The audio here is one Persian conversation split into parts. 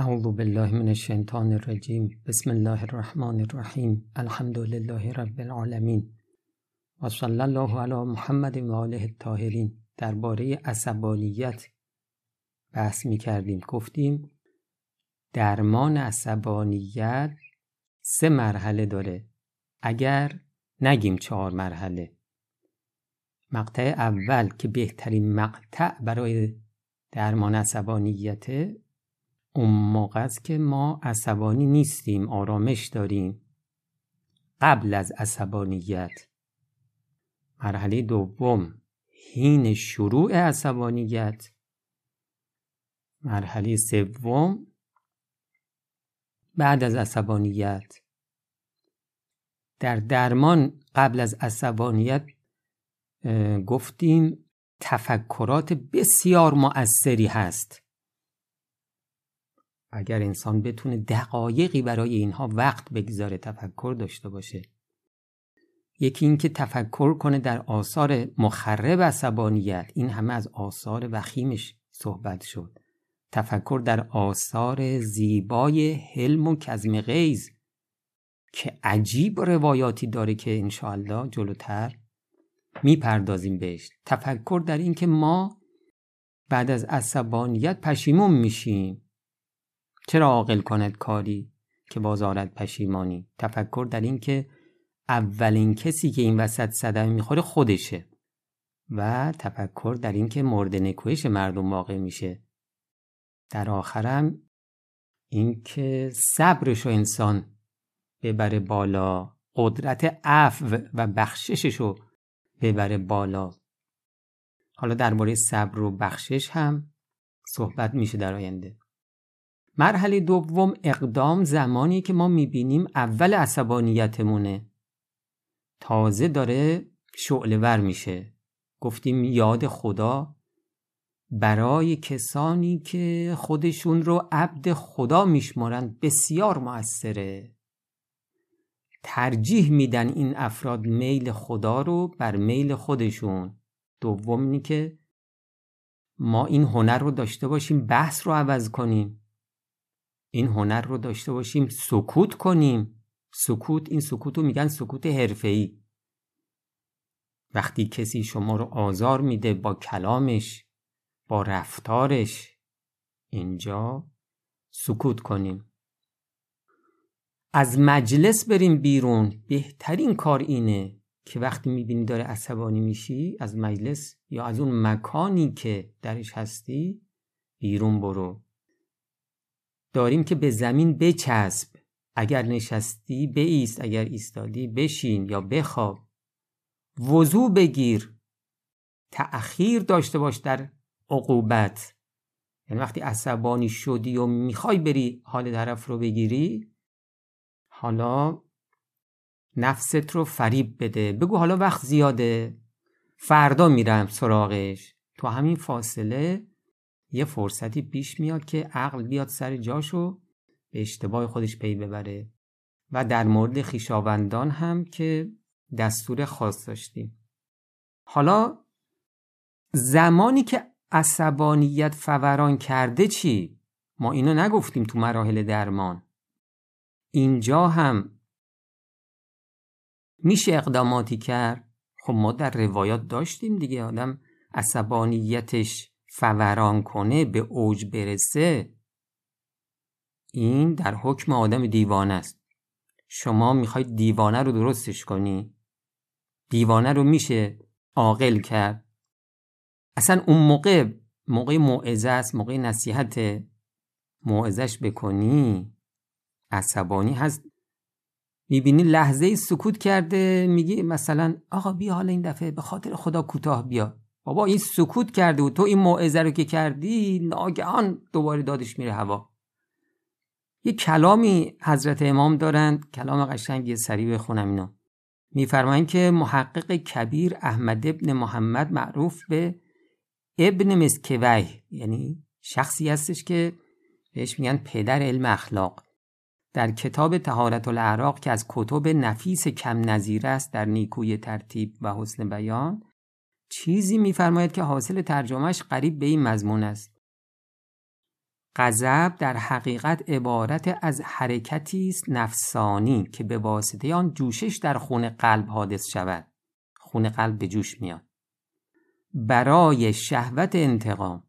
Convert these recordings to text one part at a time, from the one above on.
اعوذ بالله من الشیطان الرجیم بسم الله الرحمن الرحیم الحمد لله رب العالمین و صلی الله علی محمد و آله الطاهرین. درباره عصبانیت بحث می کردیم. گفتیم درمان عصبانیت سه مرحله داره. اگر نگیم چهار مرحله. مقطع اول که بهترین مقطع برای درمان عصبانیت اون موقع است که ما عصبانی نیستیم آرامش داریم. قبل از عصبانیت. مرحله دوم. حین شروع عصبانیت. مرحله سوم. بعد از عصبانیت. در درمان قبل از عصبانیت گفتیم تفکرات بسیار مؤثری هست. اگر انسان بتونه دقایقی برای اینها وقت بگذاره تفکر داشته باشه. یکی اینکه تفکر کنه در آثار مخرب عصبانیت. این همه از آثار وخیمش صحبت شد. تفکر در آثار زیبای حلم و کزم غیز که عجیب روایاتی داره که انشاءالله جلوتر می‌پردازیم بهش. تفکر در اینکه ما بعد از عصبانیت پشیمون میشیم. چرا عاقل کند کاری که بازارت پشیمانی؟ تفکر در این که اولین کسی که این وسط صدمه می‌خوره خودشه و تفکر در این که مورد نکوهش مردم واقع میشه. در آخرم اینکه صبرش و انسان ببره بالا قدرت عفو و بخششش رو ببره بالا. حالا درباره صبر و بخشش هم صحبت میشه در آینده. مرحله دوم اقدام زمانی که ما می‌بینیم اول عصبانیتمونه. تازه داره شعله ور میشه. گفتیم یاد خدا برای کسانی که خودشون رو عبد خدا میشمارند بسیار موثره. ترجیح میدن این افراد میل خدا رو بر میل خودشون. دوم اینی که ما این هنر رو داشته باشیم بحث رو عوض کنیم. این هنر رو داشته باشیم سکوت کنیم. سکوت این سکوت رو میگن سکوت حرفه‌ای. وقتی کسی شما رو آزار میده با کلامش با رفتارش اینجا سکوت کنیم. از مجلس بریم بیرون. بهترین کار اینه که وقتی می‌بینی داره عصبانی میشی از مجلس یا از اون مکانی که درش هستی بیرون برو. داریم که به زمین بچسب. اگر نشستی بیست اگر ایستادی بشین یا بخواب. وضوع بگیر. تأخیر داشته باش در عقوبت. یعنی وقتی عصبانی شدی و می‌خوای بری حال طرف رو بگیری حالا نفست رو فریب بده. بگو حالا وقت زیاده. فردا میرم سراغش. تو همین فاصله یه فرصتی پیش میاد که عقل بیاد سر جاشو به اشتباه خودش پی ببره. و در مورد خیشاوندان هم که دستور خاص داشتیم. حالا زمانی که عصبانیت فوران کرده چی؟ ما اینو نگفتیم تو مراحل درمان. اینجا هم میشه اقداماتی کرد؟ خب ما در روایات داشتیم دیگه آدم عصبانیتش فوران کنه به اوج برسه این در حکم آدم دیوانه است. شما می‌خواید دیوانه رو درستش کنی؟ دیوانه رو میشه عاقل کرد. اصلا اون موقع موقع موعظه است موقع نصیحت موعظش بکنی. عصبانی هست. می‌بینی لحظه سکوت کرده میگی مثلا آقا بیا حالا این دفعه به خاطر خدا کوتاه بیا. بابا این سکوت کرده و تو این موعظه رو که کردی ناگهان دوباره دادش میره هوا. یه کلامی حضرت امام دارند. کلام قشنگی سریع بخونم اینو. میفرمایند که محقق کبیر احمد ابن محمد معروف به ابن مسکوی یعنی شخصی هستش که بهش میگن پدر علم اخلاق. در کتاب تهارت الاعراق که از کتب نفیس کم نظیر است در نیکوی ترتیب و حسن بیان چیزی میفرماید که حاصل ترجمهش قریب به این مضمون است. غضب در حقیقت عبارت از حرکتی است نفسانی که به واسطه آن جوشش در خون قلب حادث شود. خون قلب به جوش میاد. برای شهوت انتقام.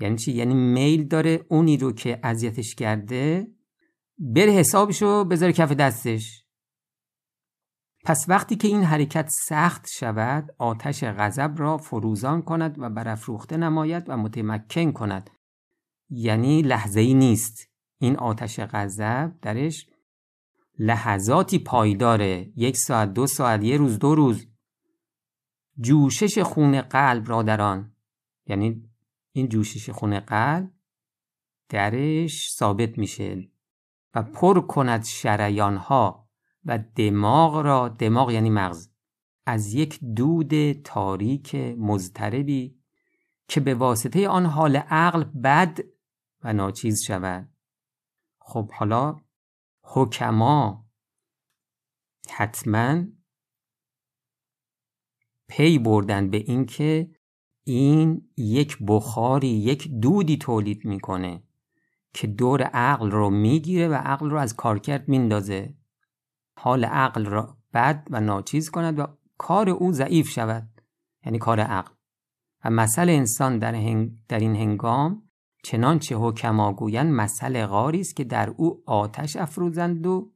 یعنی چی؟ یعنی میل داره اونی رو که اذیتش کرده بره حسابشو بذاره کف دستش. پس وقتی که این حرکت سخت شود آتش غضب را فروزان کند و برافروخته نماید و متمکن کند. یعنی لحظه ای نیست. این آتش غضب درش لحظاتی پایداره یک ساعت دو ساعت یه روز دو روز. جوشش خون قلب را در آن. یعنی این جوشش خون قلب درش ثابت میشه و پر کند شریان ها و دماغ را دماغ یعنی مغز از یک دود تاریک مضطربی که به واسطه آن حال عقل بد و ناچیز شود. خب حالا حکما حتما پی بردن به اینکه این یک بخاری یک دودی تولید می‌کنه که دور عقل رو می‌گیره و عقل رو از کارکرد میندازه. حال عقل را بد و ناچیز کند و کار او ضعیف شود یعنی کار عقل. و مثل انسان در, در این هنگام چنانچه حکما گویند مثل غاری است که در او آتش افروزند و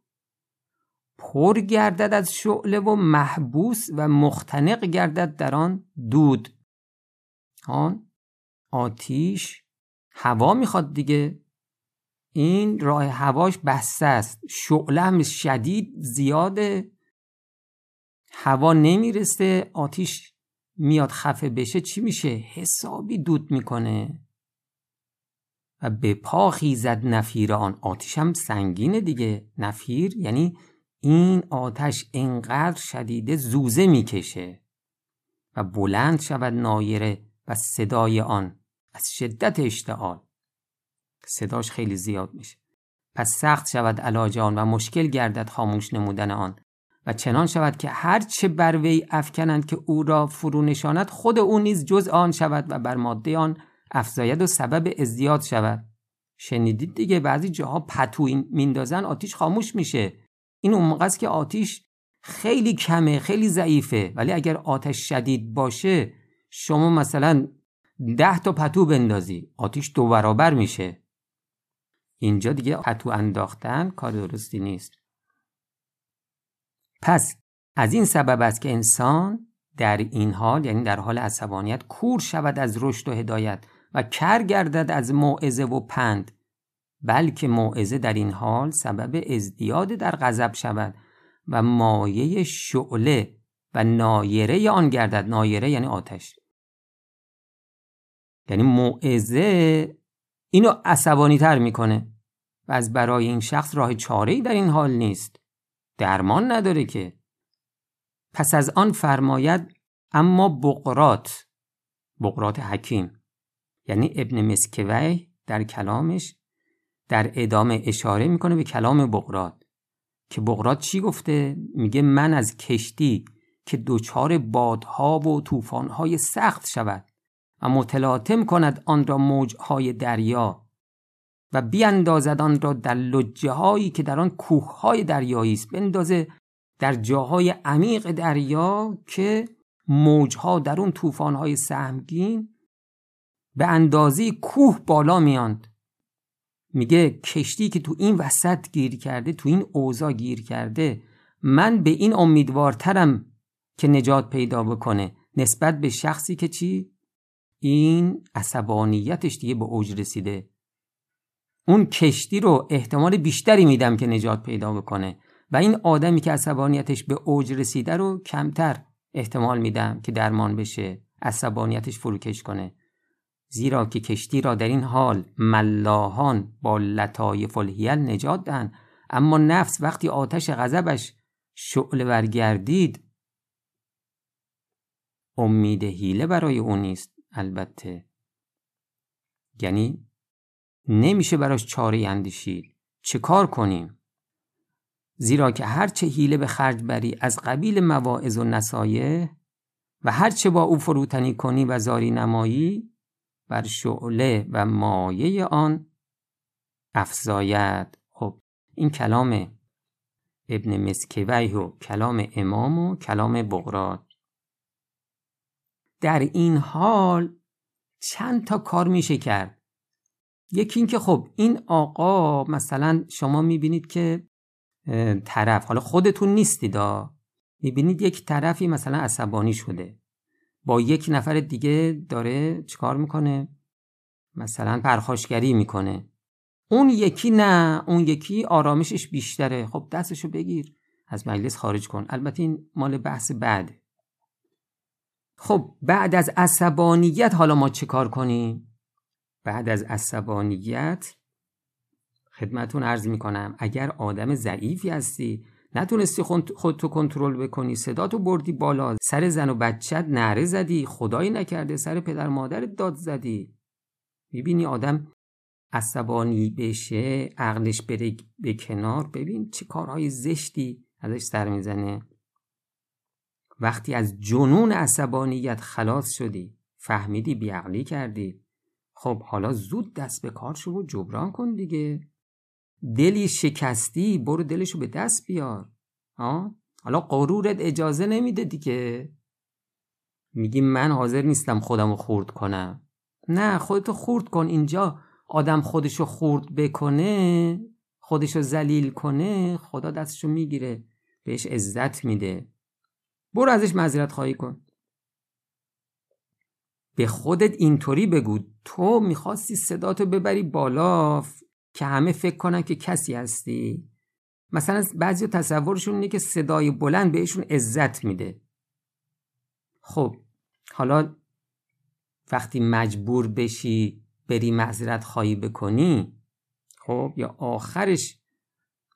پر گردد از شعله و محبوس و مختنق گردد در آن دود. آن آتیش هوا می‌خواد دیگه. این راه هواش بسته است. شعله شدید زیاده. هوا نمی‌رسه آتیش میاد خفه بشه چی میشه؟ حسابی دود می‌کنه. و به پا خیزد نفیر آن. آتیش هم سنگینه دیگه. نفیر یعنی این آتش انقدر شدیده زوزه می‌کشه و بلند شود نایره و صدای آن از شدت اشتعال. صداش خیلی زیاد میشه. پس سخت شود علاج آن و مشکل گردد خاموش نمودن آن. و چنان شود که هر چه بر وی افکنند که او را فرو نشاند خود او نیز جز آن شود و بر ماده آن افزاید و سبب ازدیاد شود. شنیدید دیگه بعضی جاها پتو میندازن آتیش خاموش میشه. این اون موقع که آتیش خیلی کمه خیلی ضعیفه. ولی اگر آتش شدید باشه شما مثلا ده تا پتو بندازی آتیش دو برابر میشه. اینجا دیگه پتو انداختن کار درستی نیست. پس از این سبب است که انسان در این حال یعنی در حال عصبانیت کور شود از رشد و هدایت و کر گردد از موعظه و پند. بلکه موعظه در این حال سبب ازدیاد در غضب شود و مایه شعله و نایره آن گردد. نایره یعنی آتش. یعنی موعظه اینو عصبانی تر می‌کنه و از برای این شخص راه چاره در این حال نیست. درمان نداره که. پس از آن فرماید اما بقرات بقرات حکیم یعنی ابن مسکوی در کلامش در ادامه اشاره می‌کنه به کلام بقرات. که بقرات چی گفته؟ میگه من از کشتی که دچار بادها و طوفانهای سخت شود و متلاطم کند آن را موجهای دریا و بیاندازد آن را در لجه هایی که در آن کوه های دریایی است. بندازه در جاهای عمیق دریا که موجها در اون طوفان های سهمگین به اندازه کوه بالا میاند میگه کشتی که تو این وسط گیر کرده تو این اوضاع گیر کرده من به این امیدوارترم که نجات پیدا بکنه نسبت به شخصی که چی؟ این عصبانیتش دیگه به اوج رسیده. اون کشتی رو احتمال بیشتری میدم که نجات پیدا بکنه و این آدمی که عصبانیتش به اوج رسیده رو کمتر احتمال میدم که درمان بشه عصبانیتش فروکش کنه. زیرا که کشتی را در این حال ملاحان با لطایف الهیل نجات دهند اما نفس وقتی آتش غضبش شعله ورگردید امید هیله برای او نیست. البته. یعنی نمیشه براش چاره اندیشید. چه کار کنیم؟ زیرا که هرچه حیله به خرج بری از قبیل مواعظ و نصایح و هرچه با او فروتنی کنی و زاری نمایی بر شعله و مایه آن افزاید. خب این کلام ابن مسکوی و کلام امام و کلام بغراد در این حال چند تا کار میشه کرد. یکی اینکه خب این آقا مثلا شما می‌بینید که طرف حالا خودتون نیستید می‌بینید یک طرفی مثلا عصبانی شده. با یک نفر دیگه داره چیکار می‌کنه؟ مثلا پرخاشگری می‌کنه. اون یکی نه اون یکی آرامشش بیشتره. خب دستشو بگیر از مجلس خارج کن. البته این مال بحث بعد خب بعد از عصبانیت حالا ما چه کار کنیم؟ بعد از عصبانیت خدمتون عرض می‌کنم اگر آدم ضعیفی هستی نتونستی خودتو کنترل بکنی صداتو بردی بالا سر زن و بچت نره زدی خدایی نکرده سر پدر مادرت داد زدی. می‌بینی آدم عصبانی بشه عقلش بره به کنار ببین چه کارهای زشتی ازش سر می‌زنه. وقتی از جنون عصبانیت خلاص شدی فهمیدی بیعقلی کردی. خب حالا زود دست به کار شو و جبران کن دیگه. دلی شکستی برو دلشو به دست بیار. ها حالا غرورت اجازه نمیده دیگه. میگی من حاضر نیستم خودمو خورد کنم. نه خودتو خورد کن. اینجا آدم خودشو خورد بکنه خودشو زلیل کنه خدا دستشو می‌گیره بهش عزت میده. برو ازش معذرت خواهی کن. به خودت اینطوری بگو. تو می‌خواستی صداتو ببری بالا که همه فکر کنن که کسی هستی. مثلا بعضی تصورشون اینه که صدای بلند بهشون عزت میده. خب حالا وقتی مجبور بشی بری معذرت خواهی بکنی خب یا آخرش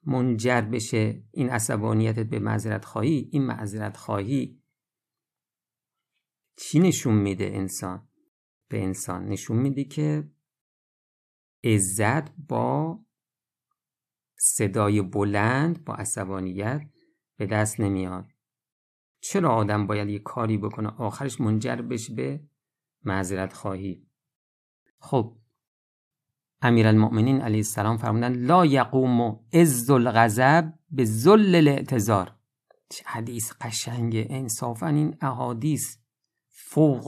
منجر بشه این عصبانیتت به معذرت خواهی این معذرت خواهی چی نشون میده انسان؟ به انسان نشون میده که عزت با صدای بلند با عصبانیت به دست نمیاد. چرا آدم باید یه کاری بکنه؟ آخرش منجر بشه به معذرت خواهی. خب امیرالمؤمنین علیه السلام فرمودن لا یقوم عز الغضب به ذل الاعتذار. چه حدیث قشنگ انصافا این احادیث فوق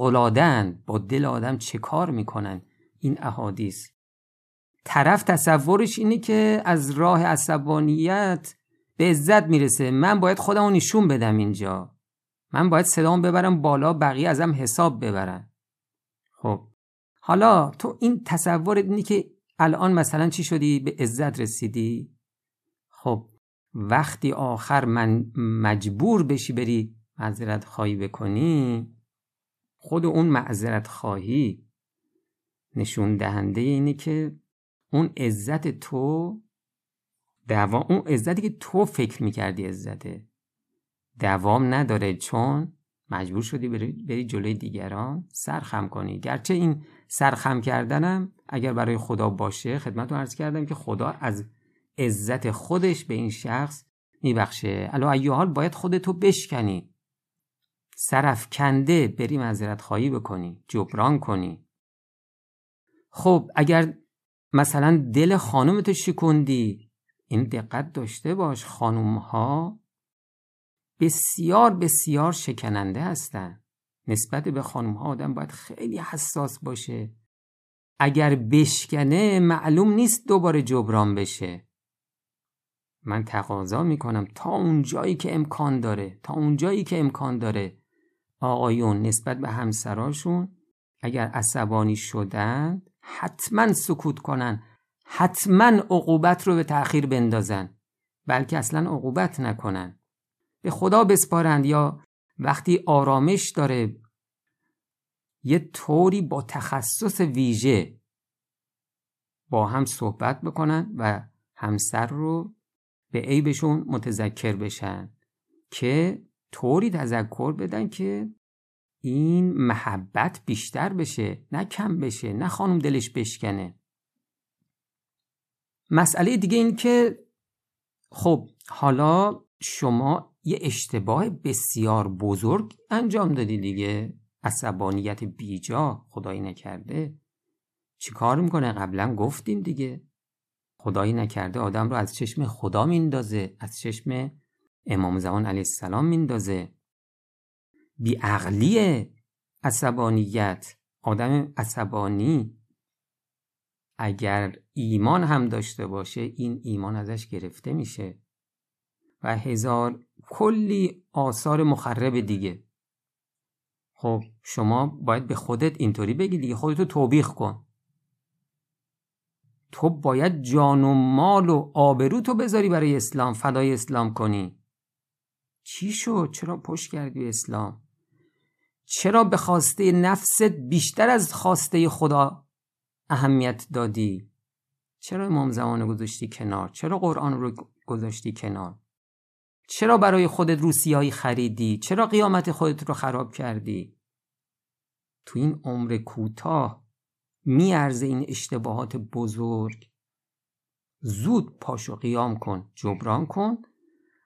با دل آدم چه کار می‌کنن این احادیث؟ طرف تصورش اینه که از راه عصبانیت به عزت می‌رسه. من باید خودمو نشون بدم اینجا. من باید صدام ببرم بالا بقیه ازم حساب ببرن. خب حالا تو این تصور اینی که الان مثلا چی شدی؟ به عزت رسیدی؟ خب وقتی آخر من مجبور بشی بری معذرت خواهی بکنی خود اون معذرت خواهی نشون دهنده اینه که اون عزت تو دوام اون عزتی که تو فکر می‌کردی عزته دوام نداره. چون مجبور شدی بری, جلوی دیگران سرخم کنی. گرچه این سرخم کردنم اگر برای خدا باشه خدمت رو عرض کردم که خدا از عزت خودش به این شخص میبخشه. الا حال باید خودتو بشکنی. سرف کنده بری معذرت خواهی بکنی جبران کنی. خب اگر مثلا دل خانومتو شکندی این دقت داشته باش خانوم ها بسیار بسیار شکننده هستن. نسبت به خانم ها آدم باید خیلی حساس باشه. اگر بشکنه معلوم نیست دوباره جبران بشه. من تقاضا می‌کنم تا اون جایی که امکان داره تا اون جایی که امکان داره. آقایون نسبت به همسراشون اگر عصبانی شدن حتما سکوت کنن. حتما عقوبت رو به تأخیر بندازن. بلکه اصلا عقوبت نکنن. به خدا بسپارند یا وقتی آرامش داره. یه طوری با تخصص ویژه با هم صحبت بکنن و همسر رو به عیبشون متذکر بشن که طوری تذکر بدن که این محبت بیشتر بشه نه کم بشه نه خانم دلش بشکنه. مسئله دیگه این که خب حالا شما یه اشتباه بسیار بزرگ انجام دادی دیگه. عصبانیت بیجا خدایی نکرده. چی کار می‌کنه؟ قبلا گفتیم دیگه. خدایی نکرده آدم رو از چشم خدا میندازه از چشم امام زمان علیه السلام میندازه. بیعقلی عصبانیت. آدم عصبانی. اگر ایمان هم داشته باشه این ایمان ازش گرفته میشه. و هزار کلی آثار مخرب دیگه. خب شما باید به خودت اینطوری بگی دیگه خودتو توبیخ کن. تو باید جان و مال و آبرو تو بذاری برای اسلام فدای اسلام کنی. چی شد؟ چرا پشت کردی اسلام؟ چرا به خواسته نفست بیشتر از خواسته خدا اهمیت دادی؟ چرا امام زمان گذاشتی کنار؟ چرا قرآن رو گذاشتی کنار؟ چرا برای خودت روسیایی خریدی؟ چرا قیامت خودت رو خراب کردی؟ تو این عمر کوتاه میارزه این اشتباهات بزرگ. زود پاشو قیام کن جبران کن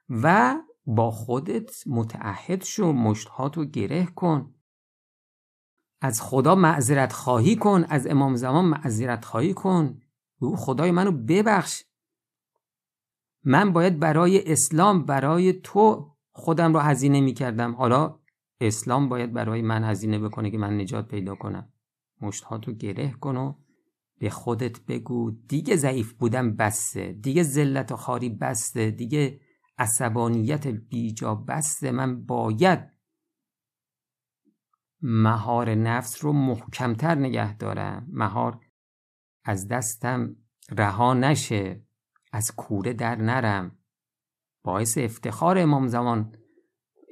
و با خودت متعهد شو مشتهاتو گره کن. از خدا معذرت خواهی کن از امام زمان معذرت خواهی کن. او خدای منو ببخش. من باید برای اسلام برای تو خودم رو هزینه می کردم حالا اسلام باید برای من هزینه بکنه که من نجات پیدا کنم. مشتهاتو گره کن و به خودت بگو. دیگه ضعیف بودم بسته. دیگه ذلت و خاری بسته. دیگه عصبانیت بیجا بسته. من باید مهار نفس رو محکمتر نگه دارم. مهار از دستم رها نشه. از کوره در نرم. باعث افتخار امام زمان.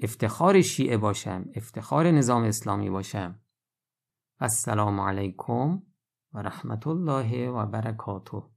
افتخار شیعه باشم. افتخار نظام اسلامی باشم. السلام علیکم و رحمت الله و برکاته.